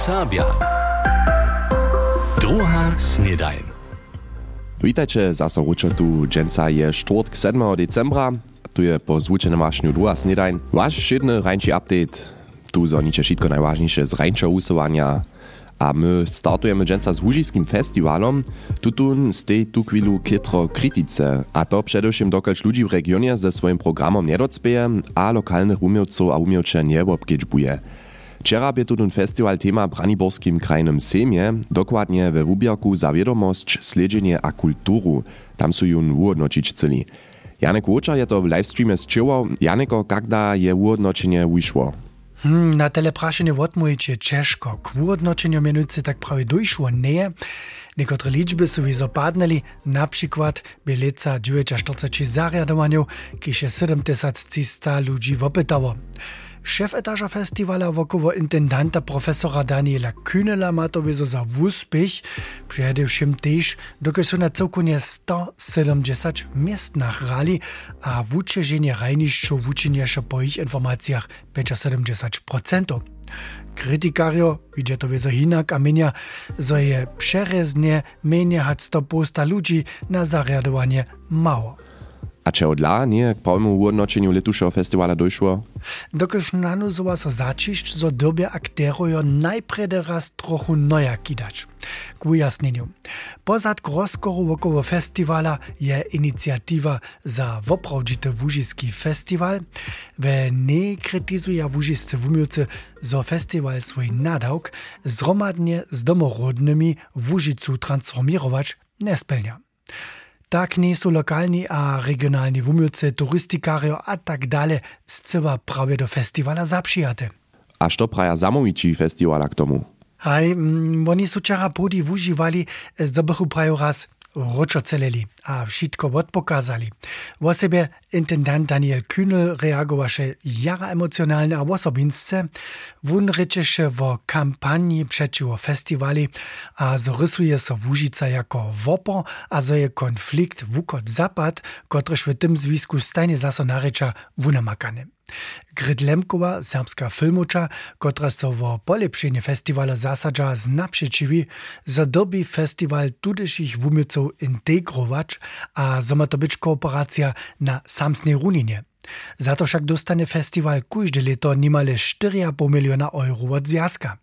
Serbia. Druga snedajn. Witajcie, zaso ručo tu dženca je štvrtk 7. decembra. Tu je po zvučenom mašňu druga snedajn. Váš šedny rajnči update. Tu zoniče šitko najważniejsze z rajnča usuwania. A my startujemy dżęca z Łużiskim festiwalom. Tutun stej tu chwilu kitro kritice, a to przedewším dokelž ludzi w regionie ze swoim programom nie docpeje, a lokalnych umiejców a umiejcze nie obkedźbuje. Wczera by tutun festiwal tema Braniborskim krajnym Sejmie, dokładnie we wubierku za wiadomość, sledzenie a kulturu. Tam su jun uodnočić chceli. Janek Łoczar je to w livestreamie zczywał. Janeko, kagda je uodnočenie wyszło? Hmm, na tele prašenie je ciężko. K uodnočeniu mianujcy tak prawie dojszło nie. Wizo padnęli, na przykład by leca 49 zariadowaniów, kiż 7300 ludzi wopytało. Szef etaża festiwala wokoło intendanta profesora Daniela Kühnela ma to za wuspich, przyjadywszym też, dokąd są na całkonie 170 miast nagrali, a wuczeżenie rajniszczów wuczyniesze po ich informacjach 75%. Krytikario widzi to wiedzą inak, a mienia, że je przereznie menie hać 100 posta ludzi na zariadowanie mało. A če od lani, k pojmu v odnočenju letušega festivala došlo? Dokaž nanu zova so začišč z obdobja akterojo najprede raz trochu noja kidač. K ujasnenju. Pozad rozkoru okolo festivala je inicijativa za vopravdžite Vužijski festival. Ve ne kritizuje Vužijsce vumilce za festival svoj nadavk zromadnje z domorodnimi Vužicu transformirovač ne spelja. Tak nie są lokalni a regionalni wumiłcy, turystikario a tak dalej z cyła prawie do festiwala zapřijate. A što praja zamowici festiwala k tomu? Haj, mm, oni su čara podi wuživali, zdobychu prajo raz ročo celeli a wszystko odpokazali. O sobie intendant Daniel Kühnel reagowaše jara emocjonalne a osobince. Wun rečeše wo kampanii przeciwko festiwali, a zarysuje so Łužica jako wopo, a zo je konflikt wukot-zapad, kotryż w tym zwisku stajnie zaso nareča wunamakane. Grit Lemkowa, serbska filmuča, kotra so wo polepšenje festivala zasadža z napřečivi, za dobi festival tudeších wumieców integrować, a zo ma to być kooperacja na samsnej runinie. Za to však dostane festiwal kujde leto nimale 4,5 miliona euro od związka.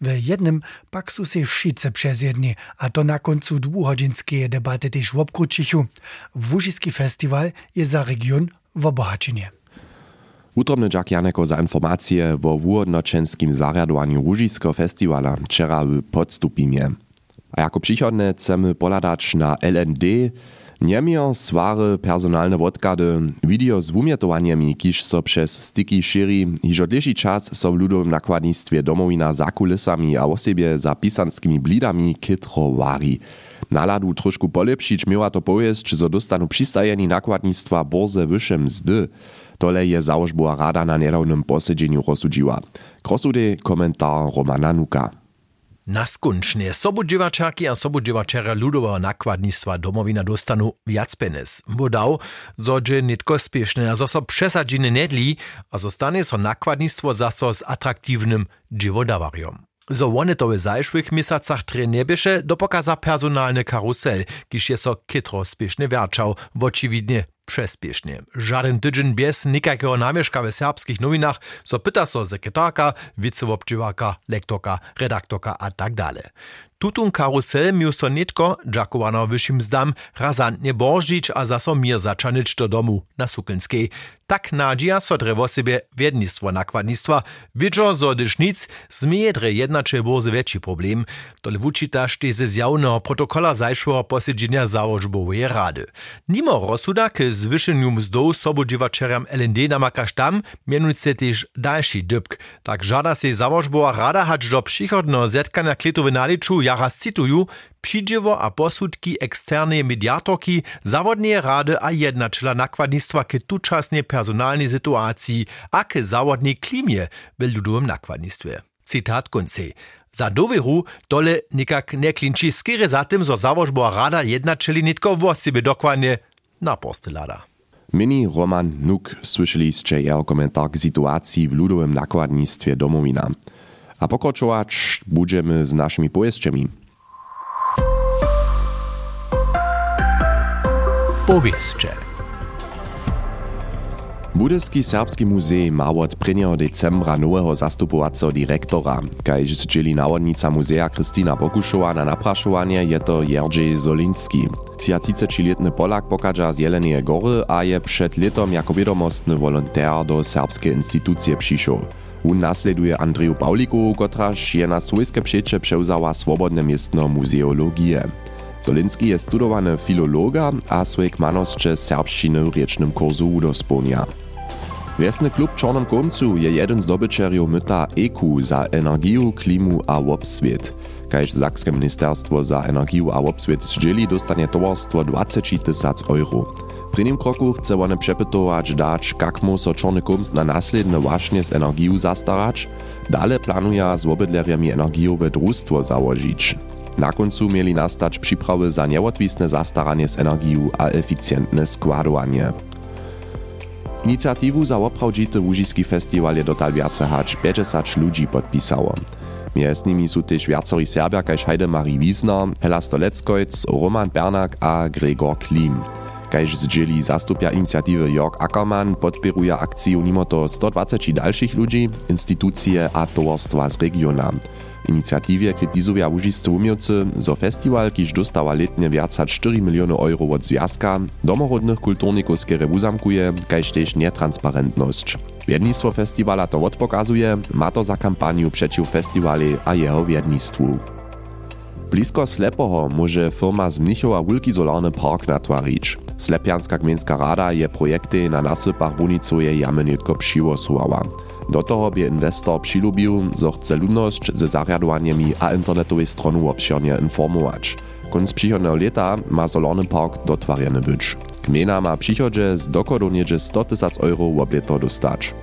W jednym pak su się wszyscy przez jedni, a to na końcu dwuhodzinskiej debaty też obkrucichu. Wóżyski festiwal jest za region w obohaczenie. Utrobny Jack Janeko za informacje o uodnočenskim zariadowaniu Łužiskiego festiwala wczera w Podstupimie. A jako przychodne chcemy poladać na LND, Niemio swary personalne wodkady, video z wumietowaniami, kiż so przez styki szyri, hižo dlejší czas so w ludowym nakładnictwie domowina za kulisami a o siebie za pisanskimi blidami kitro wari. Naladu troszku polepšić miała to powiedz, czy so dostanu przystajeni nakładnictwa borze wyższe mzdy. Tole je założbua rada na niedawnym posiedzeniu rozsudziła. Krosudy komentar Romana Nuka. Naskunčne sobudźěwačerki a sobudźěwačere ludoweho nakładnictwa domowina dostanu viac penis. Wodał, zo dże nitko spieszne, a zo so przesadźiny nedli, a zostanie so nakładnictwo zaso z atraktivnym dziewodawariom. Zo one to w zajszłych miesacach trenebiesze dopokaza personalny karusel, kiż je so kitro spieszne werczał, očividnie přespiešne. Žaden tydzień bez nikakého namieszka w serbskich nowinach, so pyta so sekretarka, wicewobczywarka, lektorka, redaktorka a tak dalej. Tutun karusel miał so nitko, dżakowano wyższym zdam, razantnie bożdzić a zaso mir zaczanyć do domu na Sukelskiej. Tak nadzieja so drewo sobie wiednictwo nakładnictwa, widżo zo dyż nic, zmije dre jednacze bozy większy problem. Tole wuczytaż te ze protokola zajszłego posiedzenia założbowej rady. Nimo rozsuda zwyszeniu mzdów sobodziewaczerem LND namakasz tam, mianujce też dalszy dybk. Tak żada się założbowa rada hać do przychodnego zetkania klitowy naliczu jara cituju, przydziewo a posudki eksternej mediatorki, zawodnie rady a jednaczela nakładnictwa k tuczasnej personalnej sytuacji a k zawodnej klimie w ludowym nakładnictwie. Cytat końcy. Za doveru dole nikak ne klinči skire za tym, zo założbowa rada jednaczeli nitko dokładnie na postelada. Mini Roman Nuk słyszeliście jeho komentar k sytuacji w ludowym nakładnictwie domowina. A pokročować będziemy z naszymi pojeźdźami. Powieście. Budyski Serbski muzej ma od 1. decembra nowego zastupowacego dyrektora. Kajż zdzieli nawodnica muzeja Krystyna Bokuszowa na napraszowanie je to Jerzy Zolinski. 33-letny Polak pokaża z Jelenej Gory, a je przed letom jako wiadomostny volonter do serbskiej instytucji przyszedł. On nasleduje Andrzeju Pauliku, kotraż je na swojskie przecie przełzała swobodne miestno muzeologię. Zolinski je studowany filologa, a swojej kmanosće serbščiny w riecznym kursu udosponia. Wiesny klub Czarnym Komcu je jeden z dobyczerjów myta EQ za energię, klimu a obswiet. Kajż Sakskie Ministerstwo za energię a obswiet zdzieli dostanie towarstwo 20 tysac euro. Pri nim kroku chce one przepytować dać, jak mu so Czarny Komc na nasledne właśnie z energią zastarać, dalej planuje z obydleriami energiowe drustwo założyć. Na końcu mieli nastać przyprawy za nieodwisne zastaranie z energią a eficjentne składowanie. Inicjatiwu za oprawdzity Łużyski festiwal je dotal wiace hać 50 ludzi podpisało. Między nimi są też Serbia kaž Heidemarie Wiesner, Hela Stoleckojc, Roman Bernak a Gregor Klim. Kaž zdzieli zastupia inicjatywy Jörg Ackermann podpieruje akcję mimo to 120 dalszych ludzi, instytucje a towarstwa z. Inicjatywie krytyzują łużiscy umiejcy, zo festiwal, kiż dostała letnie więcej 4 miliony euro od związka, domorodnych kulturników skiery uzamkuje, kaž też nietransparentność. Wiednictwo festiwala to odpokazuje, ma to za kampaniu przeciw festiwale a jeho wiednictwu. Blisko Slepoho może firma z Mnichowa Wilki Solarny Park natwarić. Slepianska gminska rada je projekty na nasypach bunicuje jamy nitko przyłosowała. Do toho by inwestor přilubił, zo chce ludność ze zariadowaniami a internetowej stronu obširnie informować. Konc przychodnego ma Solarny Park dotwarjany być. Gmina ma przychodzie z niedzie 100 tysac euro obieto dostać.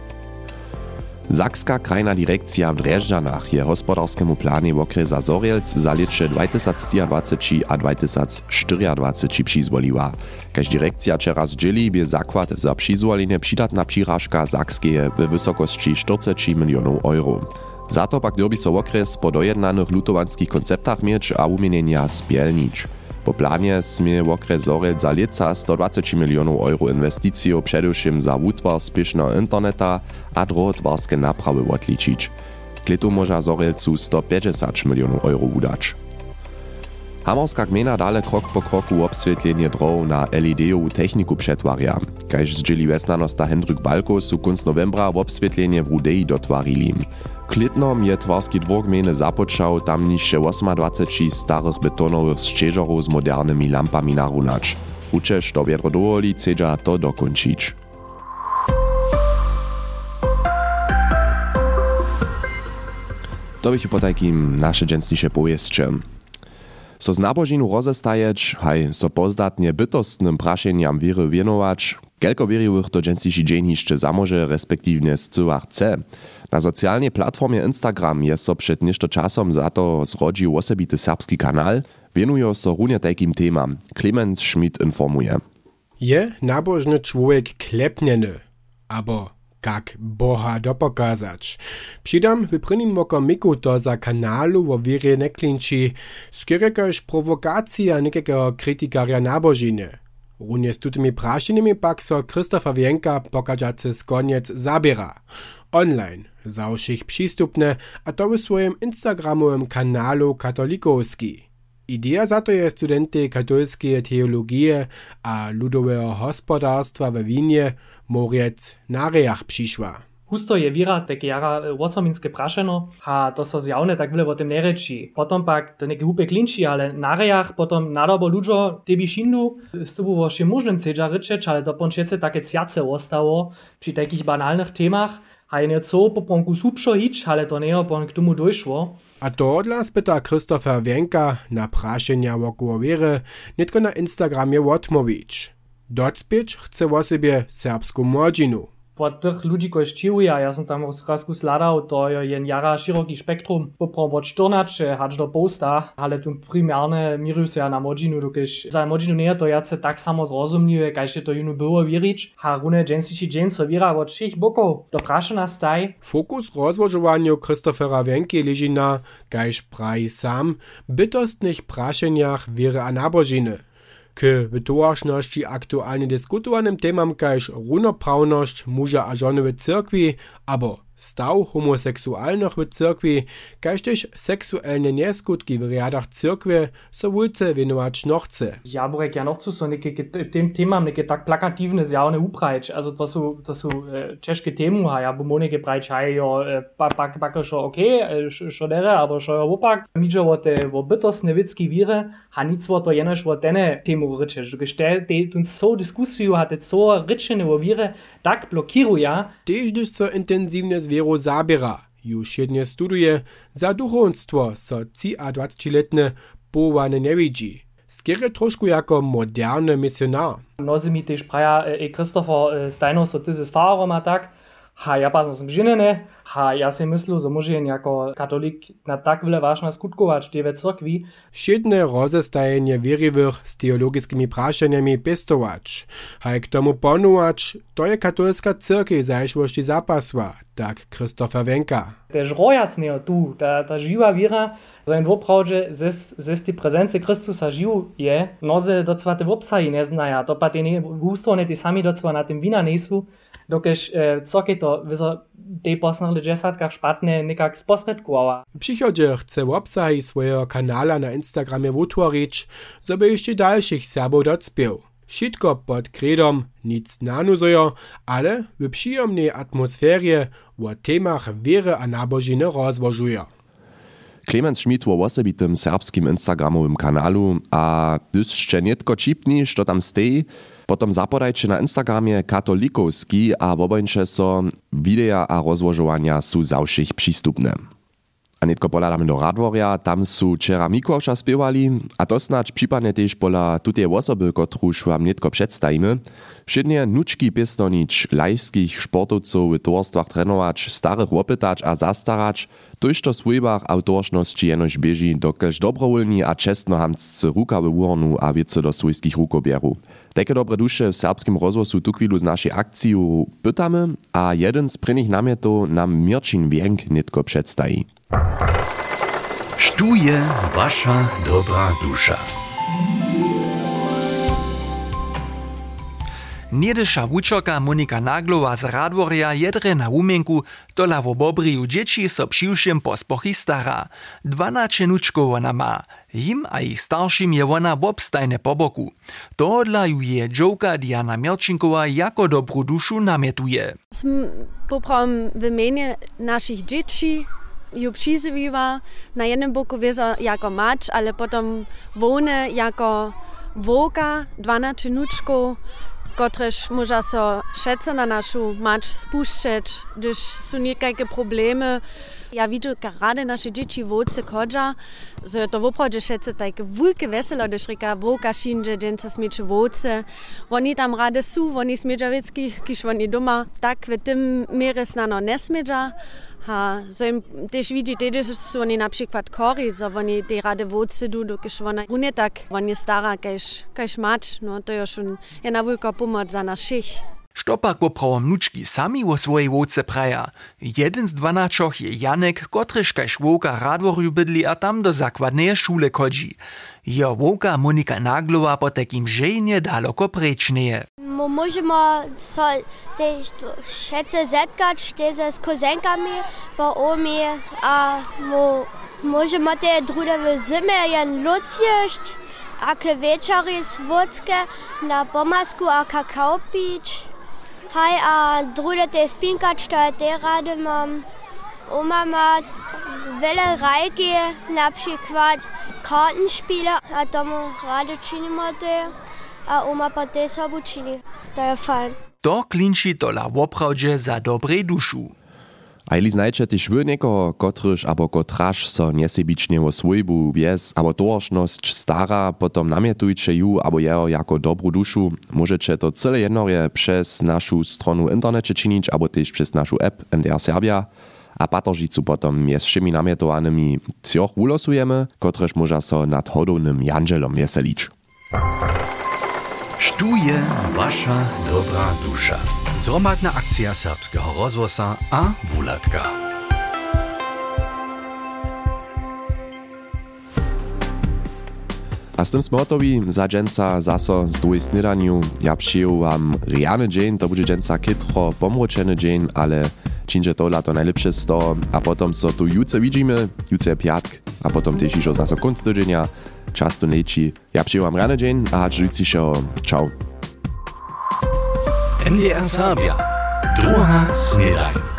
Sakska krajna direkcja w Dreżdżanach je hospodarskiemu planie w okresa Zorielc za lecze 2023 a 2024 przyzwoliła. Kaž direkcja wczoraj zdzieli by zakład za przyzwolenie przydatna przyrażka Sakskeje w wysokości 40 milionów euro. Za to pak dobi so okres po dojednanych lutowanskich konceptach mieć a umienienia spielnić. Po planie smie okres Zorel za leca 120 milionów euro inwestycjów przedewším za wutwar spiesznego interneta a drogotwarskie naprawy odliczyć. Kletu może Zorelcu 150 milionów euro udać. Hamorska gmina dale krok po kroku obswietlenie drogów na LED-ową techniku przetwarja. Kaž zdzieli wesnanosta Hendrik Balko su kunc novembra obswietlenie w Rudei dotwarili. Klitnom je twarski dwór gminy započał tam niższe 28 starych betonowych szczeżorów z modernymi lampami narunać. Uczesz to wiedro dowoli, chcedza to dokończyć. To bych po takim nasze dżęsniejsze powieście. So z nabožinu rozestajeć, haj so pozdatnie bytostnym praszeniam wiry kelko wierywych to dżęsniejszy dzień jeszcze zamoże, respektywnie zcyła chce. Na socjalnej platformie Instagram jest so przed nieszto czasom za to zrodził osobity serbski kanal, wienuje so runie takim temam. Clement Schmidt informuje. Je nabożny człowiek klepnieny, abo kak Boha dopokazać. Przydam w prynnym wokomiku to za kanalu wo wirie neklinči, skierekož prowokacja niekiego krytikaria nabożiny. Runie z tutymi praszonymi pak so pokażacy z koniec zabiera. Online, zawszych przystupne, a to w swoim Instagramowym kanalu katolikowski. Idea za to je studenty katolskiej teologii a ludowego gospodarstwa we Winie Moriec na rejach przyszła. Husto je wira tak jara wosominske prašeno, a to so zjavne tak byle o tym nie reči. Potom pak to neke hupe klinči, ale na rejach potom nadobo ludžo tebi šindu, z tobą vo všem možnym cedža rečeč, ale to pončece takie cjace ostało przy takich banalnych temach, a je nie co po ponku supšo hič, ale to nie pon k tomu dojšło. A to odla spyta Krzysztofer Wienka na prašenia wokoło wiery, nitko na Instagramie odmówić. Docpieć chce o sobie serbską młodzinu. Od tych ludzi, którzy čiuja, ja som tam rozkazku sladał, to je jara široki spektrum, poprom od 14 aż do posta, ale tu primárne mirujú sa na modžinu, dokež za modžinu nie to jace tak samo zrozumňuje, kaž to junu było wirić, a rune džen so vira od všich bokov do prašena staj. Fokus rozwożowaniu Christophera Wenke leży na, kaž praji sam, bytostnych prašeniach wiry a nabožiny. k bedoašnosti aktualne diskutowanym temam, kaž runopravnost muža a žonove cirkvi, abo staw homoseksualnych w cyrkwi, kaž też seksualne nieskutki w riadach cyrkwie so wulce wienować nochce. Ja burek ja noch zu so neke dem Thema neke tak plakatywne zjawne uprajč, also to su to su äh, češke temu ha, ja bo moneke prajč haj jo äh, pak pak šo okay, äh, šo dere, aber šo jo opak. Midžo wo te wo bytostne witski vire, ha nic wo to jenož wo tene temu ryče, že gestel te tun so diskusiju hatte so ryčene wo vire tak blokiruje. Tež dyž so intensivne Vero Zabira. Już jednie studuje za duchownictwo so ci a 20-letne powane nie widzi. Skiery troszkę jako moderny misjonar. Mnozy mi też praja, e, Christopher Steiner so ty ze Fahrerem a tak, ha ja pas som ženene, ha ja si myslel, že môžem jako katolik na tak veľa vážna skutkovať tie ve cirkvi. Šedne rozestajenie vierivých s teologickými prášeniami pestovač. Haj k tomu ponuvač, to je katolska cyrkev zajšvošti zapasva, tak Krzysztofa Wenka. Tež rojac nie tu, ta, ta živa viera, Zain woprawdźe zes, zes die Präsenz Christusa živ je, noze docva te wopsaji ne znaja, to pa te ne, gusto ne te sami docva na tym wina nesu, dokež e, coke to vizo tej posledných desatkách špatne nekak sposredkovala. W przychodzie chce obsahy swojego kanala na Instagramie utworzyć, żeby jeszcze dalszych Serbów docpiał. Wszystko pod kredom nic nanuzują, ale w przyjemnej atmosferie o temach wiery a nabożiny rozwożują. Clemens Schmidt wo osobitym serbskim Instagramowym kanalu, a gdyż jeszcze nietko čipni, što tam stej, Potom zapodajcie na Instagramie katolikowski, a wobańcze so wideo a rozłożowania są zawszych przystupne. A nitko poladamy do Radworia, tam są wczera Mikołasza spiewali, a to snacz przypadnie też pola tutej osoby, kotruż wam nitko przedstawimy. Wszednie nuczki pistonić lajskich sportowców w towarstwach trenować, starych łopytać a zastarać, toż to swójbach autorszności jenoś bieži, dokelž dobrowolni a čestnohamscy rukawy urnu a wiece do swojskich rukobieru. Takie dobre dusze w serbskim rozwoju tu chwilu z naszej akcji pytamy, a jeden z prynnych namiotów nam Mirczyn Wienk nitko przedstawi. Stuje wasza dobra dusza. Niedyša wučerka Monika Naglowa z Radworja jedre na umienku dola wo bobriju dzieci so přiwšim pospochy stara. Dvanače nučkov ona ma. Jim a ich starším je ona bobstajne po boku. Tohodla ju je džovka Diana Mielčinková jako dobrú dušu namietuje. Som poprom w imieniu naszych dzieci ju przyzywiła. Na jednym boku wieza jako mać, ale potem wone jako woka, 12 nuczków, kotrež moža so šece na našu mač spuščeć, gdyż są niekajkie problemy. Ja widzę, gerade nasze dzieci w oce kodża, że to w oprodzie szece takie wielkie weselo, gdyż rika woka szynże, dżęca smiecze w oce. Oni tam rade są, oni smieża wiecki, kiż oni doma, tak w tym mierze snano nie smieża. Ha, so im też widzi też są oni na przykład kori, so oni te rade woce du, dokiż ona runie tak, oni stara, kajż, kajż mać, no to już jedna wielka pomoc za naszych. Štopak poprawo mnučki sami wo swojej woce praja. Jeden z dvanačoch je Janek, kotryž kaž woka Radworju bydli a tam do zakładneje szule kodzi. Jo woka Monika Naglowa po takim żejnie daleko prečneje. Możemy so też szece zetkać też z kozenkami po omie, a mo, możemy te drugie zimy jen lód jeść, a ke wieczory słodkie na pomasku a kakao pić. Hej, a druge te spinkać, to te rady mam. Oma ma wiele rajki, na przykład Kartenspiele, a domu rady czynimy te, a oma pa te sobu czyni. To jest fajne. To klinči tola woprawdźe za dobrej duszu. A jeli znajče tyž wy niekoho, kotryž abo kotraž so niesebične wo swojbu, wies abo dorożnosť stara, potom namietujče ju abo jeho jako dobrú dušu, môžete to celé jednorje przez našu stronu internecie činić abo tyž przez našu app MDR Serbia a patoržicu potom je s všemi namietovanými cioch ulosujemy, kotrež môža so nad hodownym janželom veselić. Štuje wasza dobra dusza. Zromadna akcja serbskiego rozwosa a wulatka. A z tym smotowi za dżęca zaso z drugiej snidaniu ja przyjął wam riany dzień, to będzie dżęca kitro pomroczeny dzień, ale činže to lato najlepsze z toho a potom so tu juce widzimy, juce piatk, a potom też już zaso konc tydzienia, czas to leci. Ja przyjąłem rany dzień, a juci się, ciao. NDR Sabia. Doha Snedain.